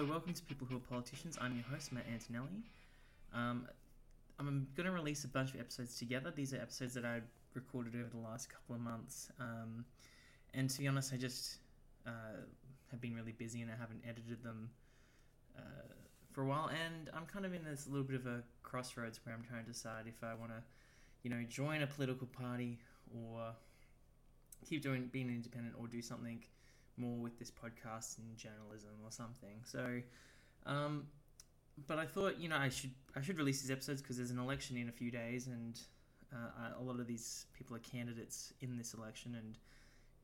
Hello, welcome to People Who Are Politicians. I'm your host, Matt Antonelli. Um, I'm going to release a bunch of episodes together. These are episodes that I recorded over the last couple of months. Um, and to be honest, I just uh, have been really busy and I haven't edited them uh, for a while. And I'm kind of in this little bit of a crossroads where I'm trying to decide if I want to, you know, join a political party or keep doing being independent or do something more with this podcast and journalism or something. So, um, but I thought you know I should I should release these episodes because there's an election in a few days, and uh, a lot of these people are candidates in this election, and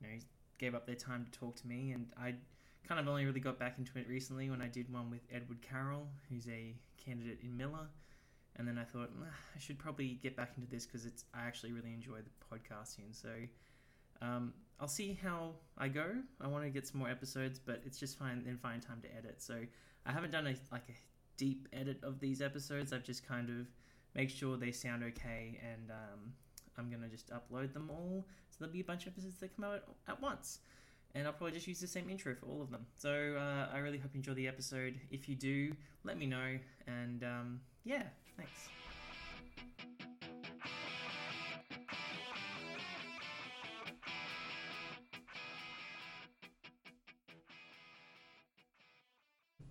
you know gave up their time to talk to me, and I kind of only really got back into it recently when I did one with Edward Carroll, who's a candidate in Miller. And then I thought nah, I should probably get back into this because it's I actually really enjoy the podcasting. So um, I'll see how I go. I want to get some more episodes, but it's just fine then find time to edit. So I haven't done a like a deep edit of these episodes. I've just kind of make sure they sound okay, and um, I'm gonna just upload them all. So there'll be a bunch of episodes that come out at once, and I'll probably just use the same intro for all of them. So uh, I really hope you enjoy the episode. If you do, let me know, and um, yeah, thanks.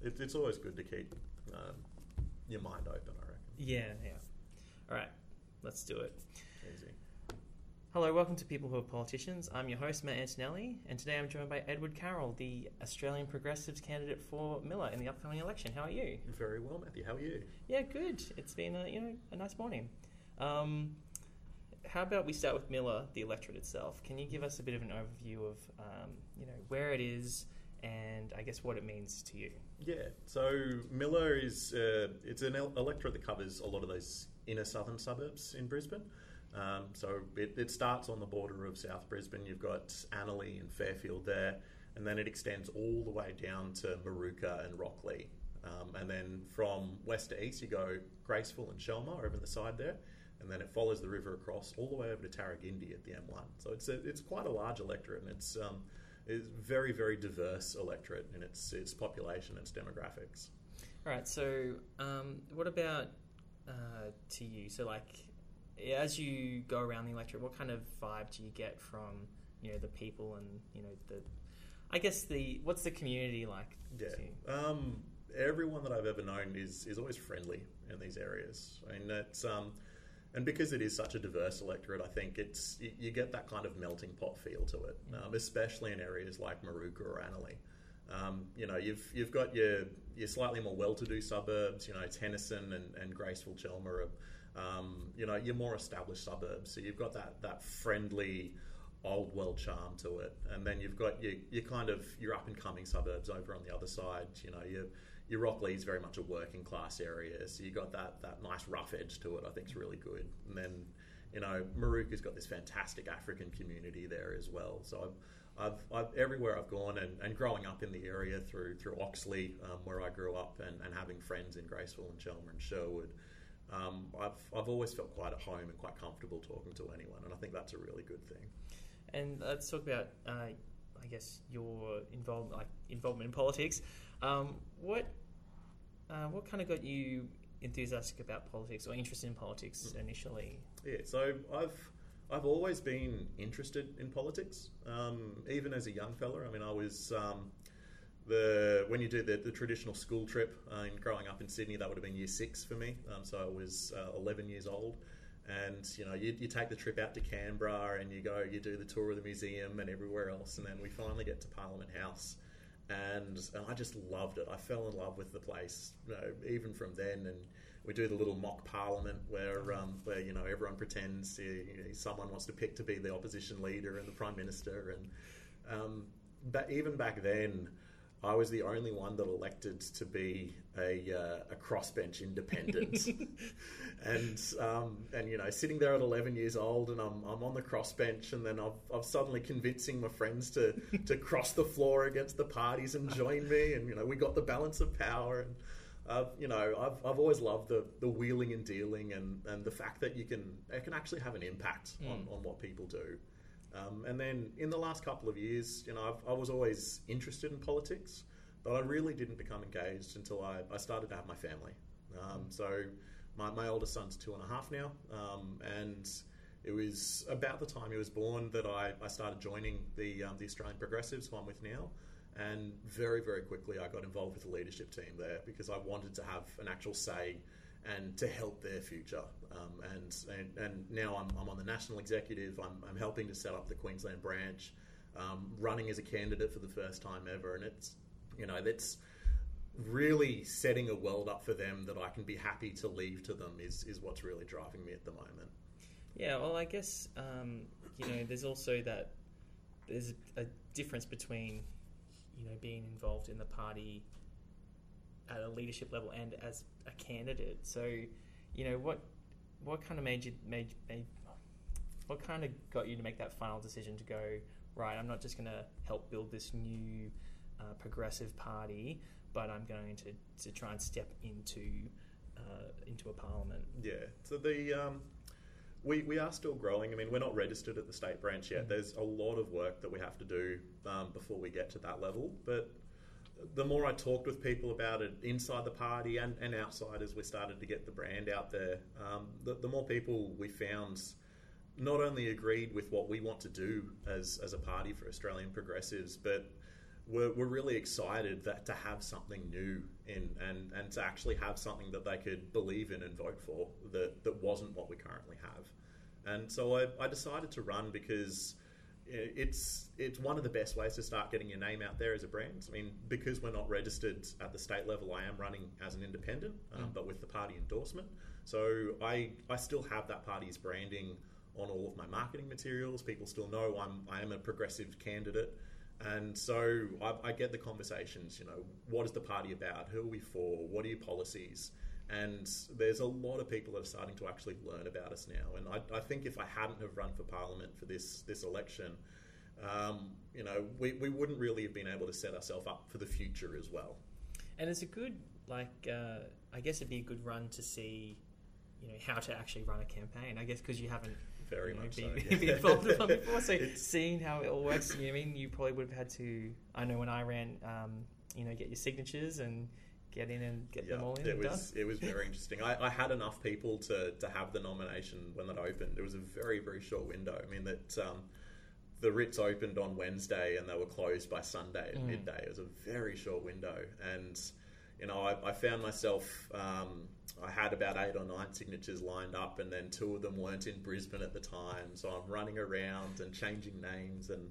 It, it's always good to keep um, your mind open, I reckon. Yeah, yeah. All right, let's do it. Easy. Hello, welcome to People Who Are Politicians. I'm your host, Matt Antonelli, and today I'm joined by Edward Carroll, the Australian Progressives candidate for Miller in the upcoming election. How are you? Very well, Matthew. How are you? Yeah, good. It's been a you know a nice morning. Um, how about we start with Miller, the electorate itself? Can you give us a bit of an overview of um, you know where it is and I guess what it means to you? Yeah. So Miller is uh, it's an electorate that covers a lot of those inner southern suburbs in Brisbane. Um, so it, it starts on the border of South Brisbane. You've got Annerley and Fairfield there, and then it extends all the way down to Moorooka and Rocklea. Um, and then from west to east, you go Graceville and Chelmer over the side there, and then it follows the river across all the way over to Tarragindi at the M1. So it's a, it's quite a large electorate, and it's um, it's very very diverse electorate in its its population, its demographics. All right. So um, what about uh, to you? So like as you go around the electorate, what kind of vibe do you get from you know the people and you know the I guess the what's the community like? Yeah. to you? Um, everyone that I've ever known is is always friendly in these areas. I mean, that's um, and because it is such a diverse electorate, I think it's you, you get that kind of melting pot feel to it, um, especially in areas like Moorooka or Annerley. Um, you know, you've you've got your your slightly more well-to-do suburbs. You know, Tennyson and, and Graceville, Chelmer. Are, um, you know, your more established suburbs. So you've got that that friendly old world charm to it, and then you've got your, your kind of your up and coming suburbs over on the other side. You know, your your Rocklea is very much a working class area, so you got that that nice rough edge to it. I think is really good, and then you know Moorooka's got this fantastic African community there as well. So I've, I've, I've everywhere I've gone and, and growing up in the area through through Oxley, um, where I grew up, and, and having friends in Graceville and Chelmer and Sherwood. Um, I've, I've always felt quite at home and quite comfortable talking to anyone, and I think that's a really good thing. And let's talk about, uh, I guess, your involved like involvement in politics. Um, what uh, what kind of got you enthusiastic about politics or interested in politics Mm. initially? Yeah, so I've I've always been interested in politics, um, even as a young fella. I mean, I was um, the when you do the, the traditional school trip uh, in growing up in Sydney, that would have been year six for me. Um, so I was uh, 11 years old, and you know, you, you take the trip out to Canberra and you go, you do the tour of the museum and everywhere else, and then we finally get to Parliament House. And, and I just loved it. I fell in love with the place, you know, even from then. And we do the little mock parliament where, um, where you know everyone pretends you know, someone wants to pick to be the opposition leader and the prime minister. And um, but even back then, I was the only one that elected to be a, uh, a crossbench independent, and um, and you know sitting there at 11 years old, and I'm, I'm on the crossbench, and then I've, I'm suddenly convincing my friends to to cross the floor against the parties and join me, and you know we got the balance of power, and uh, you know I've, I've always loved the, the wheeling and dealing, and, and the fact that you can it can actually have an impact on, Mm. on what people do. Um, and then in the last couple of years, you know, I've, I was always interested in politics, but I really didn't become engaged until I, I started to have my family. Um, so my, my oldest son's two and a half now, um, and it was about the time he was born that I, I started joining the um, the Australian Progressives, who I'm with now. And very, very quickly, I got involved with the leadership team there because I wanted to have an actual say and to help their future. Um, and, and and now I'm, I'm on the national executive. I'm, I'm helping to set up the Queensland branch, um, running as a candidate for the first time ever, and it's you know that's really setting a world up for them that I can be happy to leave to them is is what's really driving me at the moment. Yeah, well, I guess um, you know, there's also that there's a difference between you know being involved in the party at a leadership level and as a candidate. So, you know, what what kind of made you made, made what kind of got you to make that final decision to go right? I'm not just going to help build this new uh, progressive party, but I'm going to, to try and step into uh, into a parliament. Yeah. So the um, we, we are still growing. I mean, we're not registered at the state branch yet. There's a lot of work that we have to do um, before we get to that level. But the more I talked with people about it inside the party and, and outside as we started to get the brand out there, um, the, the more people we found not only agreed with what we want to do as, as a party for Australian progressives, but we're, we're really excited that to have something new in and, and to actually have something that they could believe in and vote for that, that wasn't what we currently have. And so I, I decided to run because it's it's one of the best ways to start getting your name out there as a brand. I mean, because we're not registered at the state level, I am running as an independent, um, mm. but with the party endorsement. So I I still have that party's branding on all of my marketing materials. People still know I'm I am a progressive candidate. And so I, I, get the conversations, you know, what is the party about? Who are we for? What are your policies? And there's a lot of people that are starting to actually learn about us now. And I, I think if I hadn't have run for parliament for this this election, um, you know, we, we wouldn't really have been able to set ourselves up for the future as well. And it's a good, like, uh, I guess it'd be a good run to see, you know, how to actually run a campaign. I guess because you haven't very you know, much been, so. Yeah. be involved with one before. So seeing how it all works, you know, I mean, you probably would have had to. I know when I ran, um, you know, get your signatures and get in and get yeah, them all in. It was done. it was very interesting. I, I, had enough people to to have the nomination when that opened. It was a very very short window. I mean that. Um, the writs opened on Wednesday and they were closed by Sunday at mm. midday. It was a very short window, and you know I, I found myself um, I had about eight or nine signatures lined up, and then two of them weren't in Brisbane at the time. So I'm running around and changing names, and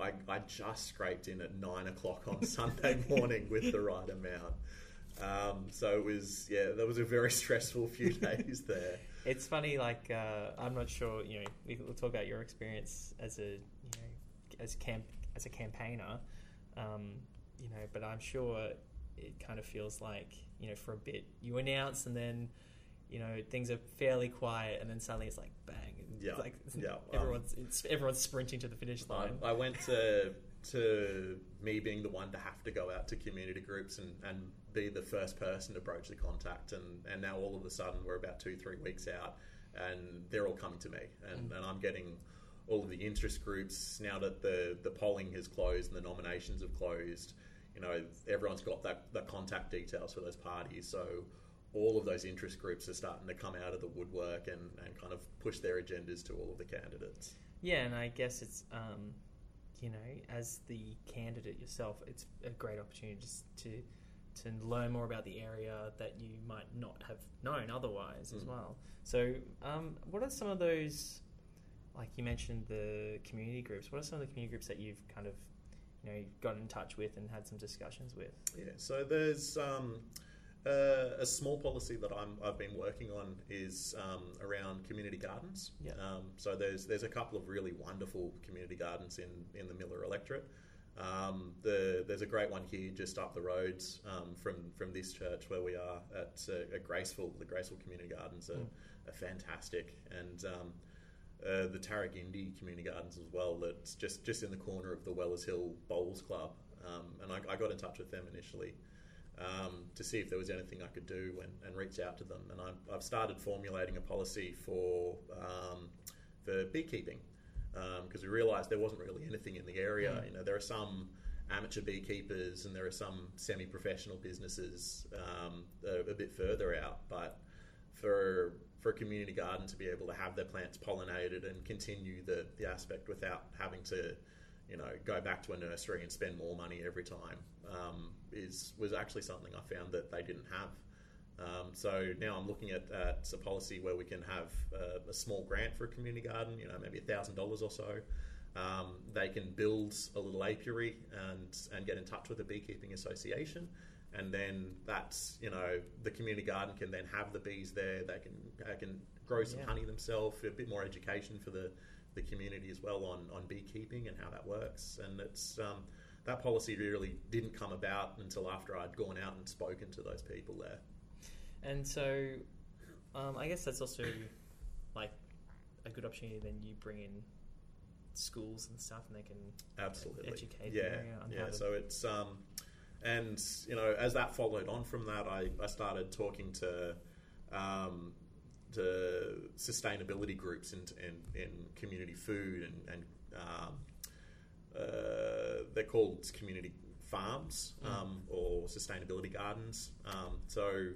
I, I just scraped in at nine o'clock on Sunday morning with the right amount. Um, so it was, yeah, that was a very stressful few days there. It's funny, like uh, I'm not sure. You know, we, will talk about your experience as a, you know, as camp as a campaigner. Um, you know, but I'm sure it kind of feels like you know for a bit you announce and then you know things are fairly quiet and then suddenly it's like bang yeah like yeah everyone's um, everyone's sprinting to the finish line I, I, went to to me being the one to have to go out to community groups and, and be the first person to broach the contact and, and now all of a sudden we're about two three weeks out and they're all coming to me and, mm. and I'm getting all of the interest groups now that the the polling has closed and the nominations have closed you know, everyone's got that, the contact details for those parties. So all of those interest groups are starting to come out of the woodwork and, and kind of push their agendas to all of the candidates. Yeah, and I guess it's, um, you know, as the candidate yourself, it's a great opportunity just to to learn more about the area that you might not have known otherwise mm. as well. So, um, what are some of those? Like you mentioned, the community groups. What are some of the community groups that you've kind of you know got in touch with and had some discussions with? Yeah, so there's um, uh, a small policy that I'm, I've been working on is um, around community gardens. Yeah. Um, so there's there's a couple of really wonderful community gardens in, in the Miller electorate. Um, the, there's a great one here just up the roads um, from from this church where we are at, uh, at Graceville. The Graceville Community Gardens are, mm. are fantastic, and um, uh, the Tarragindi Community Gardens as well. That's just just in the corner of the Wellers Hill Bowls Club, um, and I, I, got in touch with them initially um, to see if there was anything I could do and, and reach out to them. And I, have started formulating a policy for um, for beekeeping because um, we realised there wasn't really anything in the area. Mm. You know, there are some amateur beekeepers, and there are some semi-professional businesses um, a, a bit further out. But for for a community garden to be able to have their plants pollinated and continue the, the aspect without having to, you know, go back to a nursery and spend more money every time um, is was actually something I found that they didn't have. Um, so now I'm looking at, at a policy where we can have a, a small grant for a community garden, you know, maybe thousand dollars or so. Um, they can build a little apiary and and get in touch with the beekeeping association, and then that's you know the community garden can then have the bees there. They can they can grow some Yeah. honey themselves. A bit more education for the the community as well on on beekeeping and how that works. And it's um, that policy really didn't come about until after I'd gone out and spoken to those people there. And so, um, I guess that's also like a good opportunity. Then you bring in schools and stuff, and they can Absolutely. educate yeah, yeah. So it's um, and you know, as that followed on from that, I, I started talking to um, to sustainability groups and, in, in community food and and um, uh, they're called community farms Mm. um, or sustainability gardens. Um, so.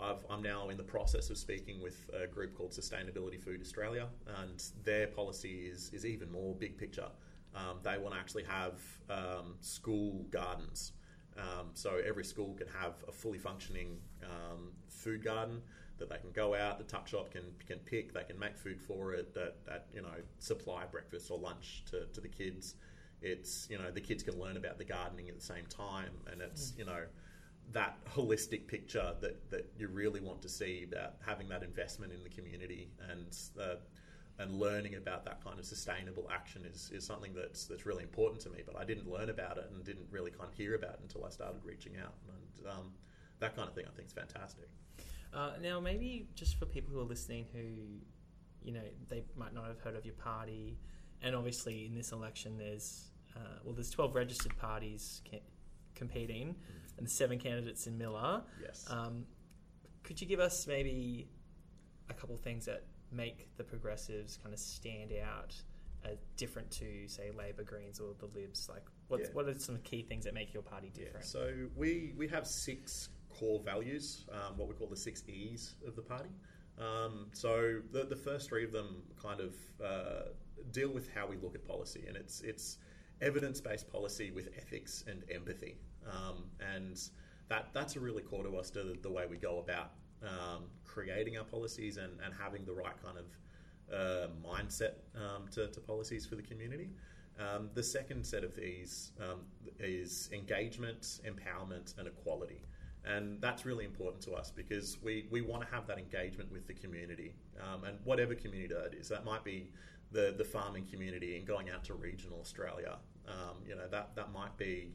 I've, I'm now in the process of speaking with a group called Sustainability Food Australia, and their policy is, is even more big picture. Um, they want to actually have um, school gardens. Um, so every school can have a fully functioning um, food garden that they can go out. The tuck shop can can pick. They can make food for it. That, that you know supply breakfast or lunch to, to the kids. It's you know the kids can learn about the gardening at the same time, and it's you know that holistic picture that, that you really want to see about having that investment in the community and uh, and learning about that kind of sustainable action is, is something that's that's really important to me. But I didn't learn about it and didn't really kind of hear about it until I started reaching out. And um, that kind of thing I think is fantastic. Uh, now, maybe just for people who are listening who, you know, they might not have heard of your party, and obviously in this election there's, uh, well, there's 12 registered parties ca- competing, and seven candidates in Miller. Yes. Um, could you give us maybe a couple of things that make the progressives kind of stand out as different to, say, Labor, Greens, or the Libs? Like, what's, Yeah. what are some key things that make your party Yeah, different? so we, we have six core values, um, what we call the six E's of the party. Um, so the, the first three of them kind of uh, deal with how we look at policy, and it's it's evidence based policy with ethics and empathy, um, and that that's a really core to us to the, the way we go about um, creating our policies and, and having the right kind of uh, mindset um, to, to policies for the community. Um, the second set of these um, is engagement, empowerment, and equality. And that's really important to us because we, we want to have that engagement with the community um, and whatever community that is. That might be the, the farming community and going out to regional Australia. Um, you know, that, that might be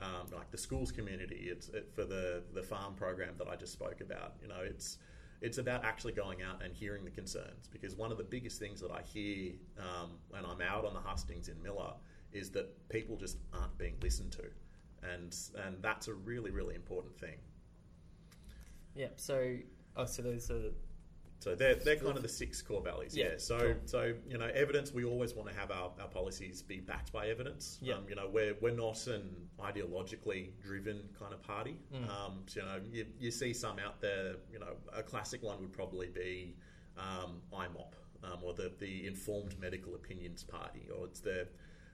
um, like the schools community. It's it, for the, the farm program that I just spoke about. You know, it's it's about actually going out and hearing the concerns because one of the biggest things that I hear um, when I'm out on the hustings in Miller is that people just aren't being listened to, and and that's a really really important thing. Yeah, so, oh, so those are So they're, they're kind of the six core values. Yeah. Yeah, So cool. so you know, evidence. We always want to have our, our policies be backed by evidence. Yeah. Um, you know, we're we're not an ideologically driven kind of party. Mm. Um, so, you know, you, you see some out there. You know, a classic one would probably be um, IMOP um, or the the Informed Medical Opinions Party, or it's the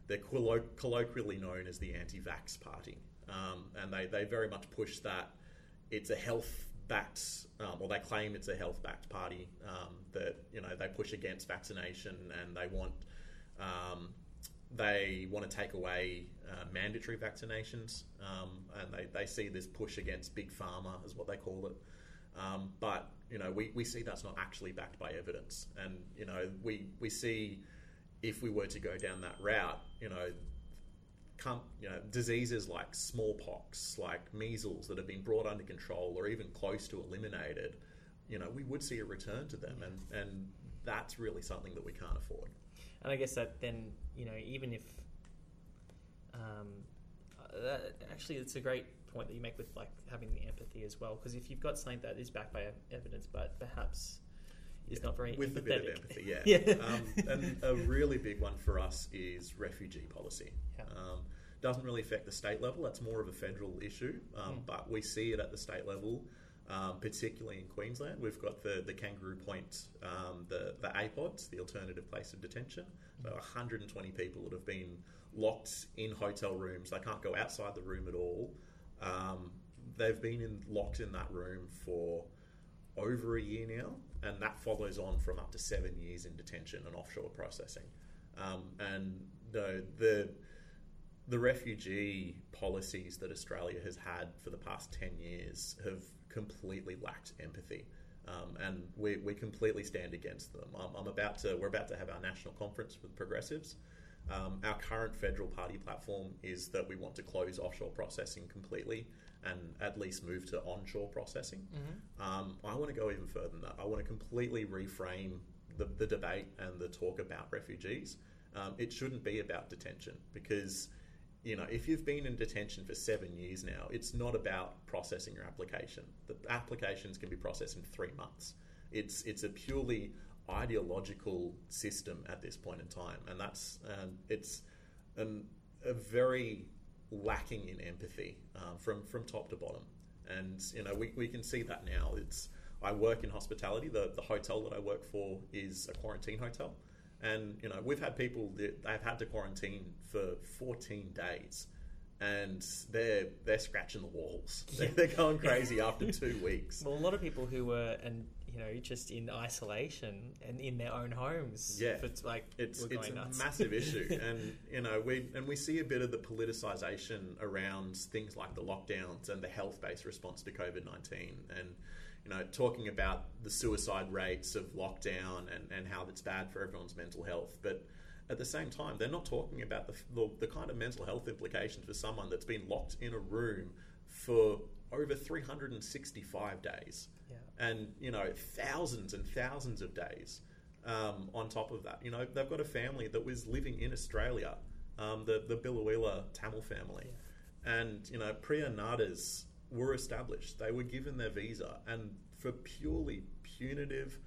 they're collo- colloquially known as the anti-vax party, um, and they, they very much push that it's a health backed, um, or they claim it's a health backed party um, that you know they push against vaccination and they want um, they want to take away uh, mandatory vaccinations. Um, and they, they see this push against big pharma is what they call it. Um, but you know we, we see that's not actually backed by evidence, and you know we we see if we were to go down that route, you know com- you know, diseases like smallpox, like measles that have been brought under control or even close to eliminated, you know, we would see a return to them, and and that's really something that we can't afford. And I guess that then, you know, even if, um, uh, that, actually, it's a great point that you make with like having the empathy as well. Because if you've got something that is backed by evidence, but perhaps is not very with empathetic, a bit of empathy, yeah. yeah. um, and a really big one for us is refugee policy. Yeah. Um, doesn't really affect the state level. That's more of a federal issue, um, Mm. but we see it at the state level. Um, particularly in Queensland, we've got the, the Kangaroo Point, um, the the APODs, the alternative place of detention. So 120 people that have been locked in hotel rooms. They can't go outside the room at all. Um, they've been in, locked in that room for over a year now, and that follows on from up to seven years in detention and offshore processing. Um, and the, the the refugee policies that Australia has had for the past 10 years have completely lacked empathy. Um, and we, we completely stand against them. I'm, I'm about to, we're about to have our national conference with progressives. Um, our current federal party platform is that we want to close offshore processing completely and at least move to onshore processing. Um, I want to go even further than that. I want to completely reframe the, the debate and the talk about refugees. Um, it shouldn't be about detention because, you know, if you've been in detention for seven years now, it's not about processing your application. The applications can be processed in three months. It's it's a purely ideological system at this point in time, and that's um, it's an, a very lacking in empathy um, from from top to bottom. And you know, we, we can see that now. It's I work in hospitality. The the hotel that I work for is a quarantine hotel, and you know we've had people that they've had to quarantine for 14 days, and they're they're scratching the walls. They're, they're going crazy after two weeks. Well, a lot of people who were and you know just in isolation and in their own homes. Yeah. it's like It's it's a nuts. massive issue, and you know we and we see a bit of the politicization around things like the lockdowns and the health based response to COVID nineteen, and you know talking about the suicide rates of lockdown and and how that's bad for everyone's mental health, but. At the same time, they're not talking about the, the, the kind of mental health implications for someone that's been locked in a room for over 365 days yeah. And you know thousands and thousands of days um, on top of that. You know they've got a family that was living in Australia, um, the the Biloela Tamil family, and you know Priya Nades were established. They were given their visa, and for purely punitive,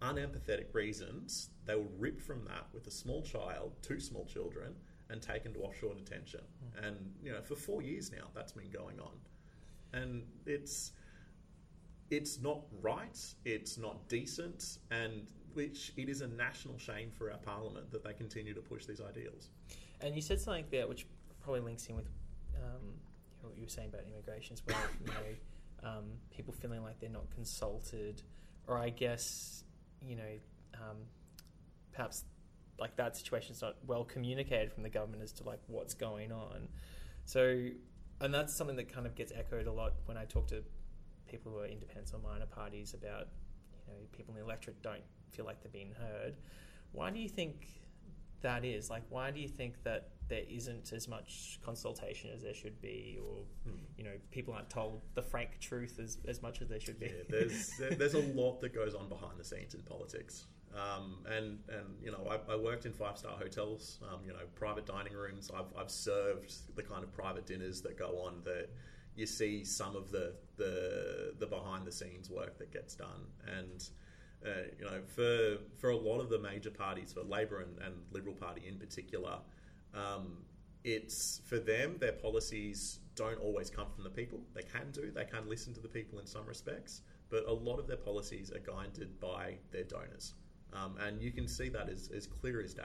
unempathetic reasons, they were ripped from that with a small child, two small children, and taken to offshore detention. And you know for four years now, that's been going on, and it's it's not right, it's not decent, and which it is a national shame for our parliament that they continue to push these ideals. And you said something there which probably links in with um, what you were saying about immigration as well. you know, um, people feeling like they're not consulted, or I guess you know, um, perhaps like that situation's not well communicated from the government as to like what's going on. So, and that's something that kind of gets echoed a lot when I talk to people who are independents or minor parties about you know people in the electorate don't feel like they're being heard. Why do you think that is? Like, why do you think that there isn't as much consultation as there should be, or you know, people aren't told the frank truth as, as much as they should be? Yeah, there's there's a lot that goes on behind the scenes in politics. Um, and and you know I, I worked in five star hotels, um, you know private dining rooms. I've, I've served the kind of private dinners that go on that you see some of the the, the behind the scenes work that gets done. And uh, you know for for a lot of the major parties, for Labor and, and Liberal Party in particular, um, it's for them their policies don't always come from the people. They can do, they can listen to the people in some respects, but a lot of their policies are guided by their donors. Um, and you can see that as, as clear as day.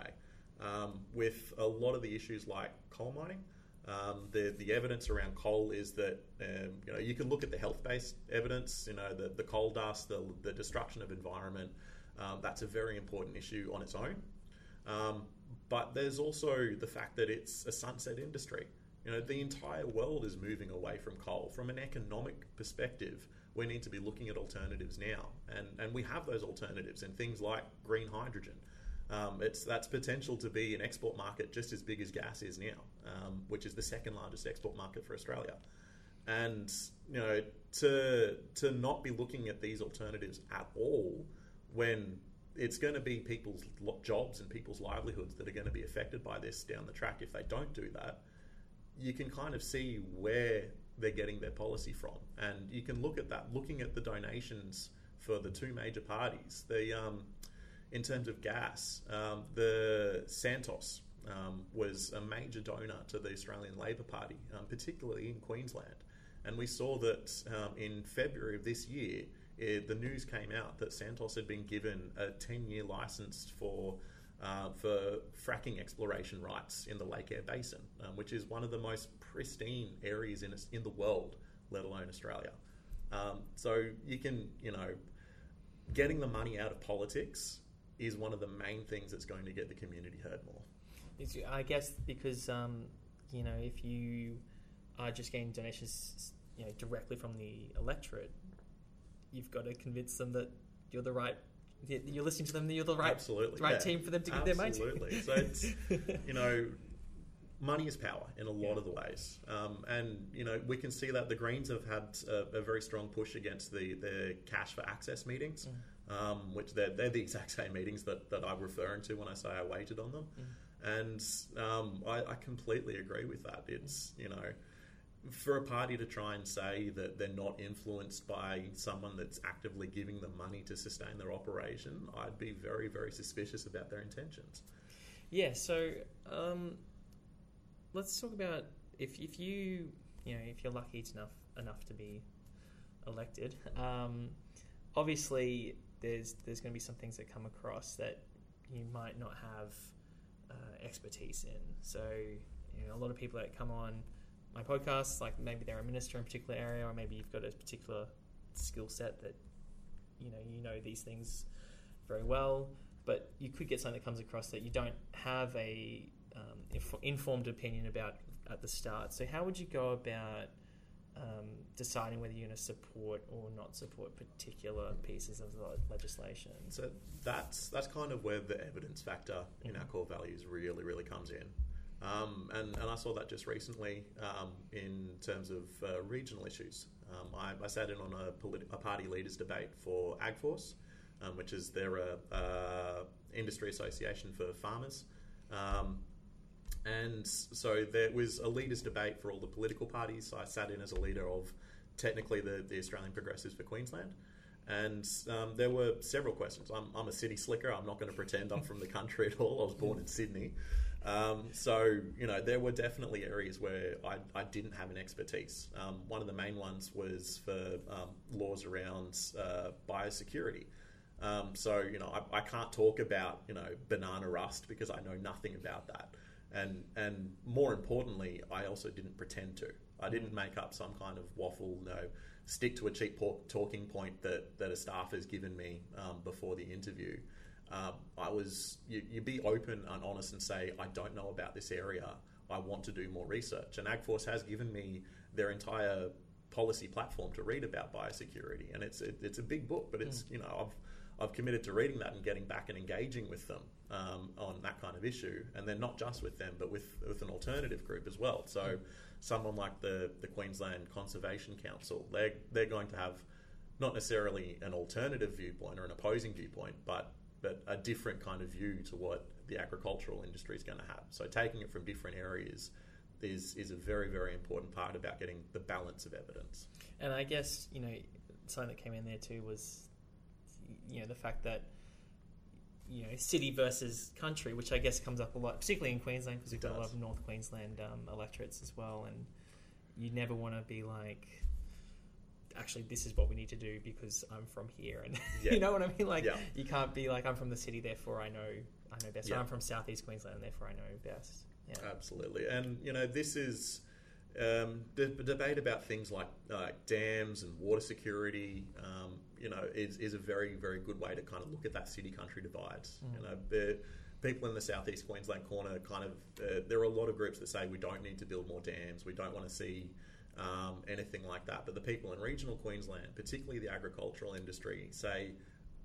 Um, with a lot of the issues like coal mining, um, the the evidence around coal is that um, you know you can look at the health based evidence. You know the, the coal dust, the, the destruction of environment. Um, that's a very important issue on its own. Um, but there's also the fact that it's a sunset industry. You know, the entire world is moving away from coal. From an economic perspective, we need to be looking at alternatives now, and and we have those alternatives in things like green hydrogen. Um, it's that's potential to be an export market just as big as gas is now, um, which is the second largest export market for Australia. And you know, to to not be looking at these alternatives at all when it's going to be people's jobs and people's livelihoods that are going to be affected by this down the track if they don't do that. You can kind of see where they're getting their policy from, and you can look at that. Looking at the donations for the two major parties, the um, in terms of gas, um, the Santos, um, was a major donor to the Australian Labor Party, um, particularly in Queensland. And we saw that um, in February of this year, it, the news came out that Santos had been given a 10 year license for. Uh, for fracking exploration rights in the Lake Eyre Basin, um, which is one of the most pristine areas in in the world, let alone Australia. Um, so you can, you know, getting the money out of politics is one of the main things that's going to get the community heard more. It's, I guess because um, you know if you are just getting donations, you know, directly from the electorate, you've got to convince them that you're the right. You're listening to them. That you're the right, Absolutely, right yeah. team for them to give their money. Absolutely. So it's you know, money is power in a lot Yeah. of the ways, um, and you know we can see that the Greens have had a, a very strong push against the the cash for access meetings, Mm. Um, which they're, they're the exact same meetings that, that I'm referring to when I say I waited on them, Mm. and um, I, I completely agree with that. It's you know. For a party to try and say that they're not influenced by someone that's actively giving them money to sustain their operation, I'd be very, very suspicious about their intentions. Yeah, so um, let's talk about if if you you know if you're lucky enough enough to be elected. Um, obviously, there's there's going to be some things that come across that you might not have uh, expertise in. So you know, a lot of people that come on my podcast, like maybe they're a minister in a particular area, or maybe you've got a particular skill set that you know you know these things very well but you could get something that comes across that you don't have a um, inf- informed opinion about at the start. So how would you go about um, deciding whether you're going to support or not support particular pieces of the legislation? So that's that's kind of where the evidence factor in our core values really, really comes in. Um, and, and I saw that just recently um, in terms of uh, regional issues. Um, I, I sat in on a, politi- a party leaders debate for AgForce, um, which is their uh, uh, industry association for farmers. Um, and so there was a leaders debate for all the political parties. So I sat in as a leader of technically the, the Australian Progressives for Queensland. And um, there were several questions. I'm, I'm a city slicker. I'm not going to pretend I'm from the country at all. I was born in Sydney. Um, so, you know, there were definitely areas where I, I didn't have an expertise. Um, one of the main ones was for um, laws around uh, biosecurity. Um, so, you know, I, I can't talk about, you know, banana rust because I know nothing about that. And, and more importantly, I also didn't pretend to. I didn't make up some kind of waffle, no, stick to a cheap por- talking point that, that a staff has given me um, before the interview. Um, I was, you, you be open and honest and say, I don't know about this area. I want to do more research. And AgForce has given me their entire policy platform to read about biosecurity. And it's, it, it's a big book, but it's, you know, I've, I've committed to reading that and getting back and engaging with them um, on that kind of issue, and then not just with them, but with with an alternative group as well. So, someone like the the Queensland Conservation Council, they're they're going to have not necessarily an alternative viewpoint or an opposing viewpoint, but but a different kind of view to what the agricultural industry is going to have. So, taking it from different areas is is a very very important part about getting the balance of evidence. And I guess you know something that came in there too was you know the fact that you know city versus country, which I guess comes up a lot, particularly in Queensland because we've got a lot of North Queensland um, electorates as well, and you never want to be like. Actually, this is what we need to do because I'm from here, and Yeah. you know what I mean. Like, Yeah. you can't be like I'm from the city, therefore I know I know best. Or Yeah. I'm from Southeast Queensland, and therefore I know best. Yeah, Absolutely, and you know this is um, the, the debate about things like uh, dams and water security. Um, you know, is, is a very very good way to kind of look at that city country divide. Mm. You know, the people in the southeast Queensland corner kind of uh, there are a lot of groups that say we don't need to build more dams, we don't want to see. Um, anything like that, but the people in regional Queensland, particularly the agricultural industry, say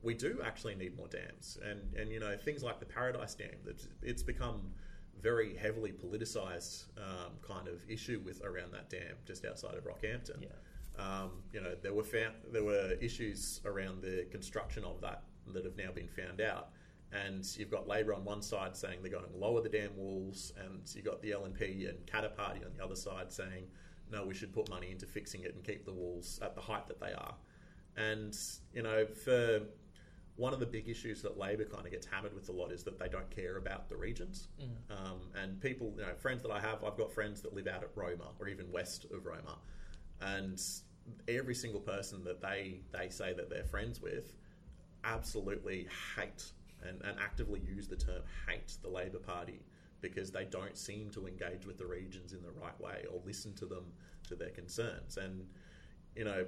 we do actually need more dams, and and you know things like the Paradise Dam. That's it's become very heavily politicised um, kind of issue with around that dam just outside of Rockhampton. yeah, Um, you know, there were found, there were issues around the construction of that that have now been found out. And you've got Labor on one side saying they're going to lower the dam walls, and you've got the LNP and Katter Party on the other side saying, no, we should put money into fixing it and keep the walls at the height that they are. And, you know, for one of the big issues that Labor kind of gets hammered with a lot is that they don't care about the regions. Mm. Um, and people, you know, friends that I have, I've got friends that live out at Roma or even west of Roma, and every single person that they they say that they're friends with absolutely hate and, and actively use the term hate the Labor Party because they don't seem to engage with the regions in the right way or listen to them to their concerns. And you know,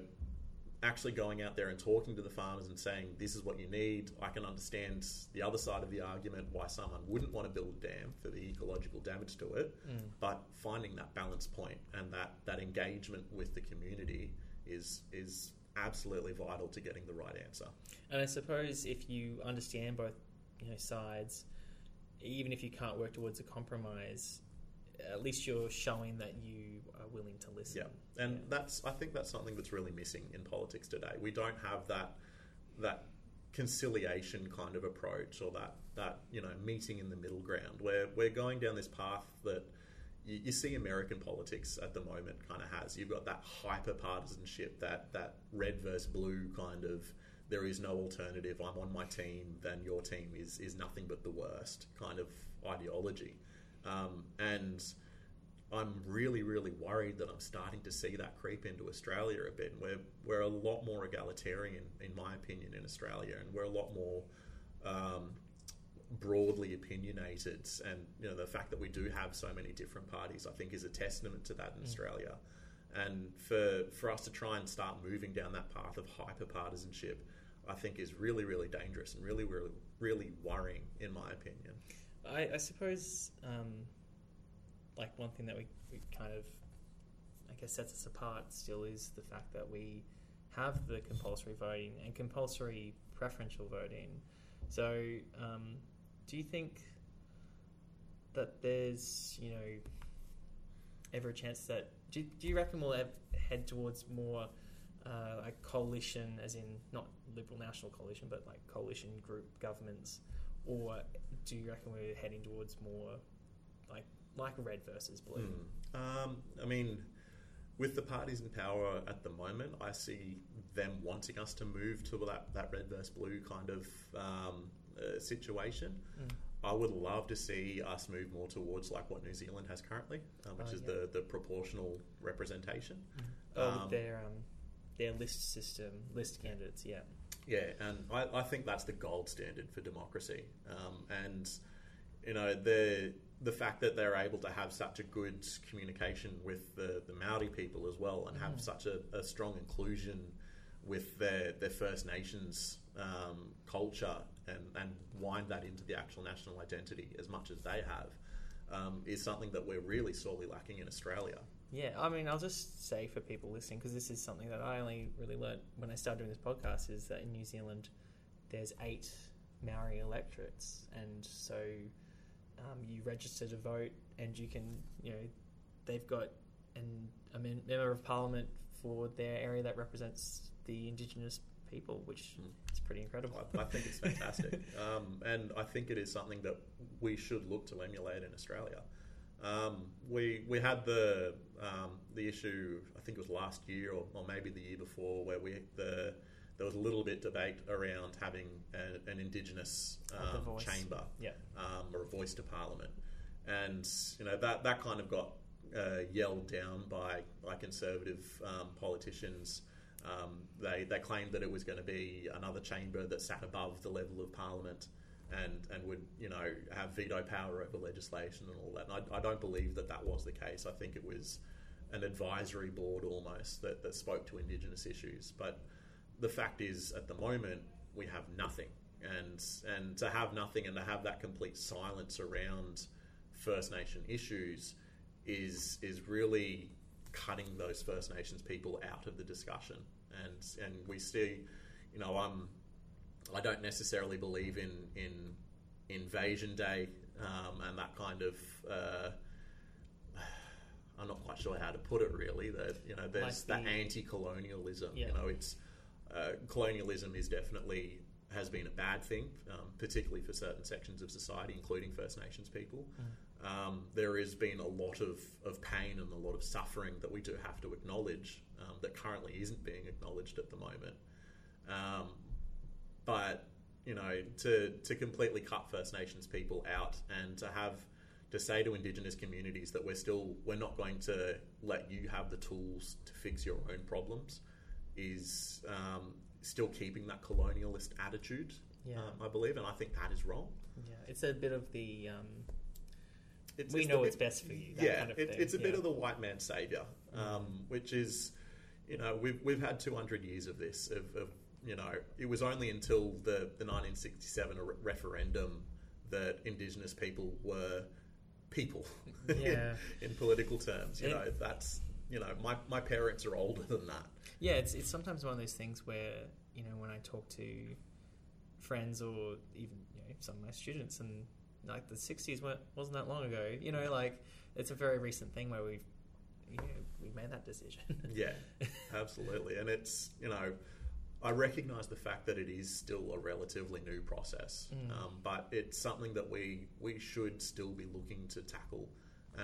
actually going out there and talking to the farmers and saying this is what you need. I can understand the other side of the argument why someone wouldn't want to build a dam for the ecological damage to it, Mm. but finding that balance point and that, that engagement with the community is is absolutely vital to getting the right answer. And I suppose if you understand both, you know, sides, even if you can't work towards a compromise, at least you're showing that you willing to listen. Yeah, and Yeah. that's I think that's something that's really missing in politics today. We don't have that that conciliation kind of approach or that that you know meeting in the middle ground where we're going down this path that you, you see American politics at the moment kind of has. You've got that hyper partisanship, that that red versus blue kind of. There is no alternative. I'm on my team, then your team is is nothing but the worst kind of ideology, um, and I'm really, really worried that I'm starting to see that creep into Australia a bit. We're we're a lot more egalitarian, in my opinion, in Australia, and we're a lot more um, broadly opinionated. And you know, the fact that we do have so many different parties, I think, is a testament to that in Mm. Australia. And for for us to try and start moving down that path of hyper partisanship, I think is really, really dangerous and really, really, really worrying, in my opinion. I, I suppose, um, like one thing that we, we kind of, I guess, sets us apart still is the fact that we have the compulsory voting and compulsory preferential voting. So, um, do you think that there's, you know, ever a chance that do, do you reckon we'll head towards more uh, like coalition, as in not liberal national coalition, but like coalition group governments, or do you reckon we're heading towards more like like red versus blue? Hmm. Um, I mean, with the parties in power at the moment, I see them wanting us to move to that, that red versus blue kind of um, uh, situation. Mm. I would love to see us move more towards like what New Zealand has currently, um, which Oh, is yeah. the, the proportional representation. Oh, Um, with their um, their list system, list candidates, yeah. Yeah, and I, I think that's the gold standard for democracy. Um, and you know the the fact that they're able to have such a good communication with the, the Maori people as well, and have Mm. such a, a strong inclusion with their their First Nations um, culture, and and wind that into the actual national identity as much as they have, um, is something that we're really sorely lacking in Australia. Yeah, I mean, I'll just say for people listening, because this is something that I only really learned when I started doing this podcast, is that in New Zealand, there's eight Maori electorates, and so um, you register to vote, and you can, you know, they've got an, a member of parliament for their area that represents the indigenous people, which Mm. is pretty incredible. I, I think it's fantastic, um, and I think it is something that we should look to emulate in Australia. Um, we we had the um, the issue I think it was last year or, or maybe the year before where we the there was a little bit debate around having a, an indigenous um, chamber Yeah. um, or a voice to parliament, and you know that that kind of got uh, yelled down by by conservative um, politicians. Um, they they claimed that it was going to be another chamber that sat above the level of parliament. And, and would you know have veto power over legislation and all that. And I, I don't believe that that was the case. I think it was an advisory board almost that, that spoke to Indigenous issues. But the fact is, at the moment, we have nothing, and and to have nothing and to have that complete silence around First Nation issues is is really cutting those First Nations people out of the discussion. And and we see, you know, I'm I don't necessarily believe in in Invasion Day um, and that kind of. Uh, I'm not quite sure how to put it really. That you know, there's Like that the- anti-colonialism. Yeah. You know, it's uh, colonialism is definitely has been a bad thing, um, particularly for certain sections of society, including First Nations people. Um, there has been a lot of, of pain and a lot of suffering that we do have to acknowledge um, that currently isn't being acknowledged at the moment. Um, but you know, to to completely cut First Nations people out and to have to say to Indigenous communities that we're still we're not going to let you have the tools to fix your own problems is um, still keeping that colonialist attitude. Yeah. Um, I believe, and I think that is wrong. Yeah, it's a bit of the um, It's, we it's know bit- best for you. That yeah, kind of it, thing. it's a bit of the white man's savior, um, which is, you know, we've we've had 200 years of this. Of, of you know, it was only until the the 1967 re- referendum that Indigenous people were people Yeah. in, in political terms. You It- know, that's you know, my my parents are older than that. Yeah, it's it's sometimes one of those things where you know when I talk to friends or even you know some of my students and like the '60s weren't wasn't that long ago. You know, like it's a very recent thing where we've you know we've made that decision. Yeah, absolutely. And it's, you know, I recognize the fact that it is still a relatively new process, Mm. um, but it's something that we, we should still be looking to tackle.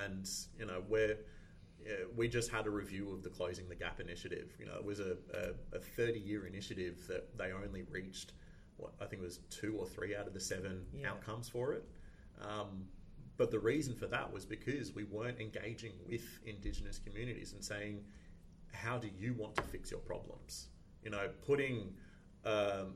And, you know, we're, yeah, we just had a review of the Closing the Gap initiative. You know, it was a, a, a 30 year initiative that they only reached, what, I think it was two or three out of the seven Yeah. outcomes for it. Um, but the reason for that was because we weren't engaging with Indigenous communities and saying, how do you want to fix your problems? You know, putting um,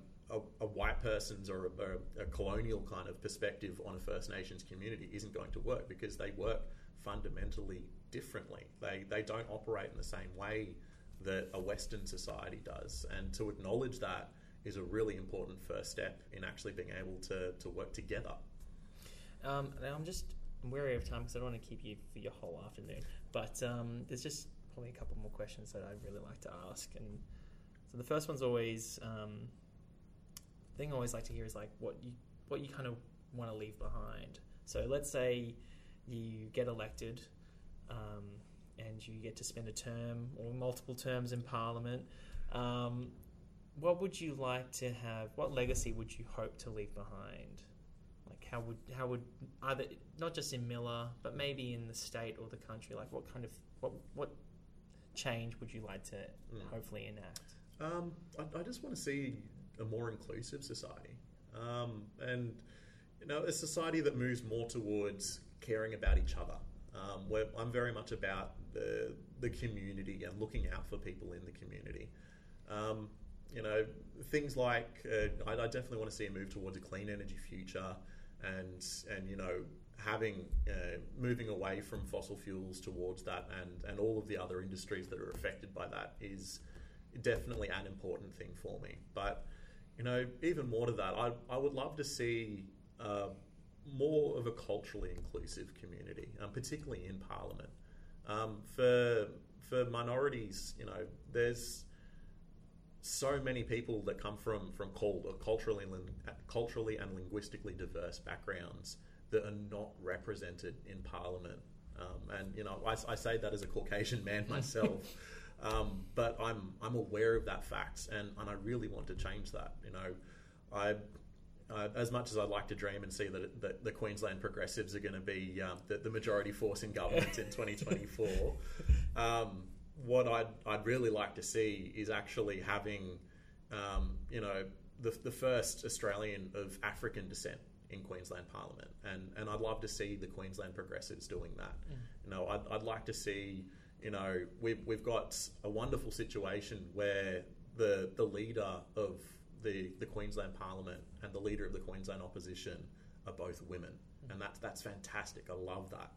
a person's or a, a, colonial kind of perspective on a First Nations community isn't going to work because they work fundamentally differently. They, they don't operate in the same way that a Western society does. And to acknowledge that is a really important first step in actually being able to, to work together. Um, now I'm just wary of time because I don't want to keep you for your whole afternoon. But um, there's just probably a couple more questions that I'd really like to ask. And so the first one's always um, thing I always like to hear is like what you what you kind of want to leave behind. So let's say you get elected. Um, and you get to spend a term or multiple terms in Parliament. Um, what would you like to have? What legacy would you hope to leave behind? Like how would how would either not just in Miller, but maybe in the state or the country? Like what kind of what what change would you like to Mm. hopefully enact? Um, I, I just want to see a more inclusive society, um, and you know, a society that moves more towards caring about each other. Um, where I'm very much about the the community and looking out for people in the community. Um, you know, things like uh, I, I definitely want to see a move towards a clean energy future, and and you know having uh, moving away from fossil fuels towards that, and and all of the other industries that are affected by that is definitely an important thing for me. But you know, even more to that, I I would love to see. Uh, more of a culturally inclusive community, um, particularly in Parliament. Um, for for minorities, you know, there's so many people that come from from called culturally culturally and linguistically diverse backgrounds that are not represented in Parliament. Um, and you know, I, I say that as a Caucasian man myself, um, but I'm I'm aware of that fact, and, and I really want to change that. You know, I uh, as much as I'd like to dream and see that, that the Queensland Progressives are going to be um, the, the majority force in government in 2024, um, what I'd, I'd really like to see is actually having, um, you know, the, the first Australian of African descent in Queensland Parliament, and and I'd love to see the Queensland Progressives doing that. You know, I'd, I'd like to see, you know, we've we've got a wonderful situation where the the leader of the, the Queensland Parliament and the leader of the Queensland opposition are both women, and that's that's fantastic. I love that,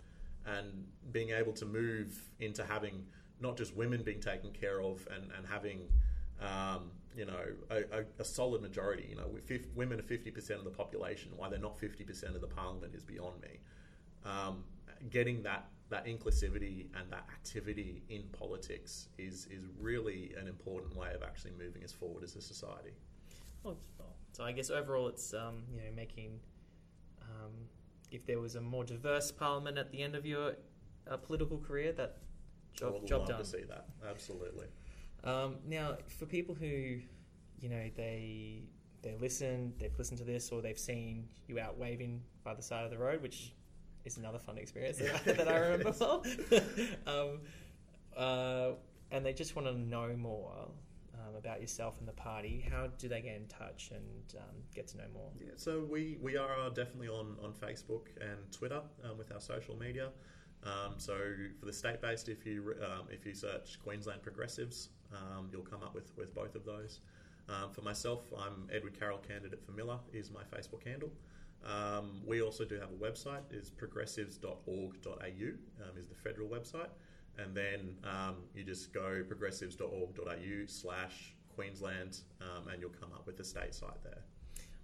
and being able to move into having not just women being taken care of and and having um, you know a, a, a solid majority. You know, women are fifty percent of the population. Why they're not fifty percent of the Parliament is beyond me. Um, getting that that inclusivity and that activity in politics is is really an important way of actually moving us forward as a society. Well, so I guess overall, it's um, you know making um, if there was a more diverse parliament at the end of your uh, political career, that I job would job love done. to see that. Absolutely. Um, now, for people who, you know, they they listen, they've listened to this, or they've seen you out waving by the side of the road, which is another fun experience that, I- that I remember well. um, uh, and they just want to know more. um, about yourself and the party, how do they get in touch and um, get to know more? Yeah, so we, we are definitely on, on Facebook and Twitter um, with our social media. Um, so for the state based, if you um, if you search Queensland Progressives, um, you'll come up with, with both of those. Um, for myself, I'm Edward Carroll, candidate for Miller, is my Facebook handle. Um, we also do have a website, is progressives.org.au, um, is the federal website. And then um, you just go progressives.org.au slash Queensland um, and you'll come up with the state site there.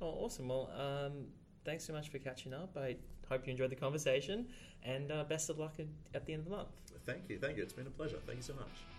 Oh, awesome. Well, um, thanks so much for catching up. I hope you enjoyed the conversation and uh, best of luck at, at the end of the month. Thank you, thank you. It's been a pleasure. Thank you so much.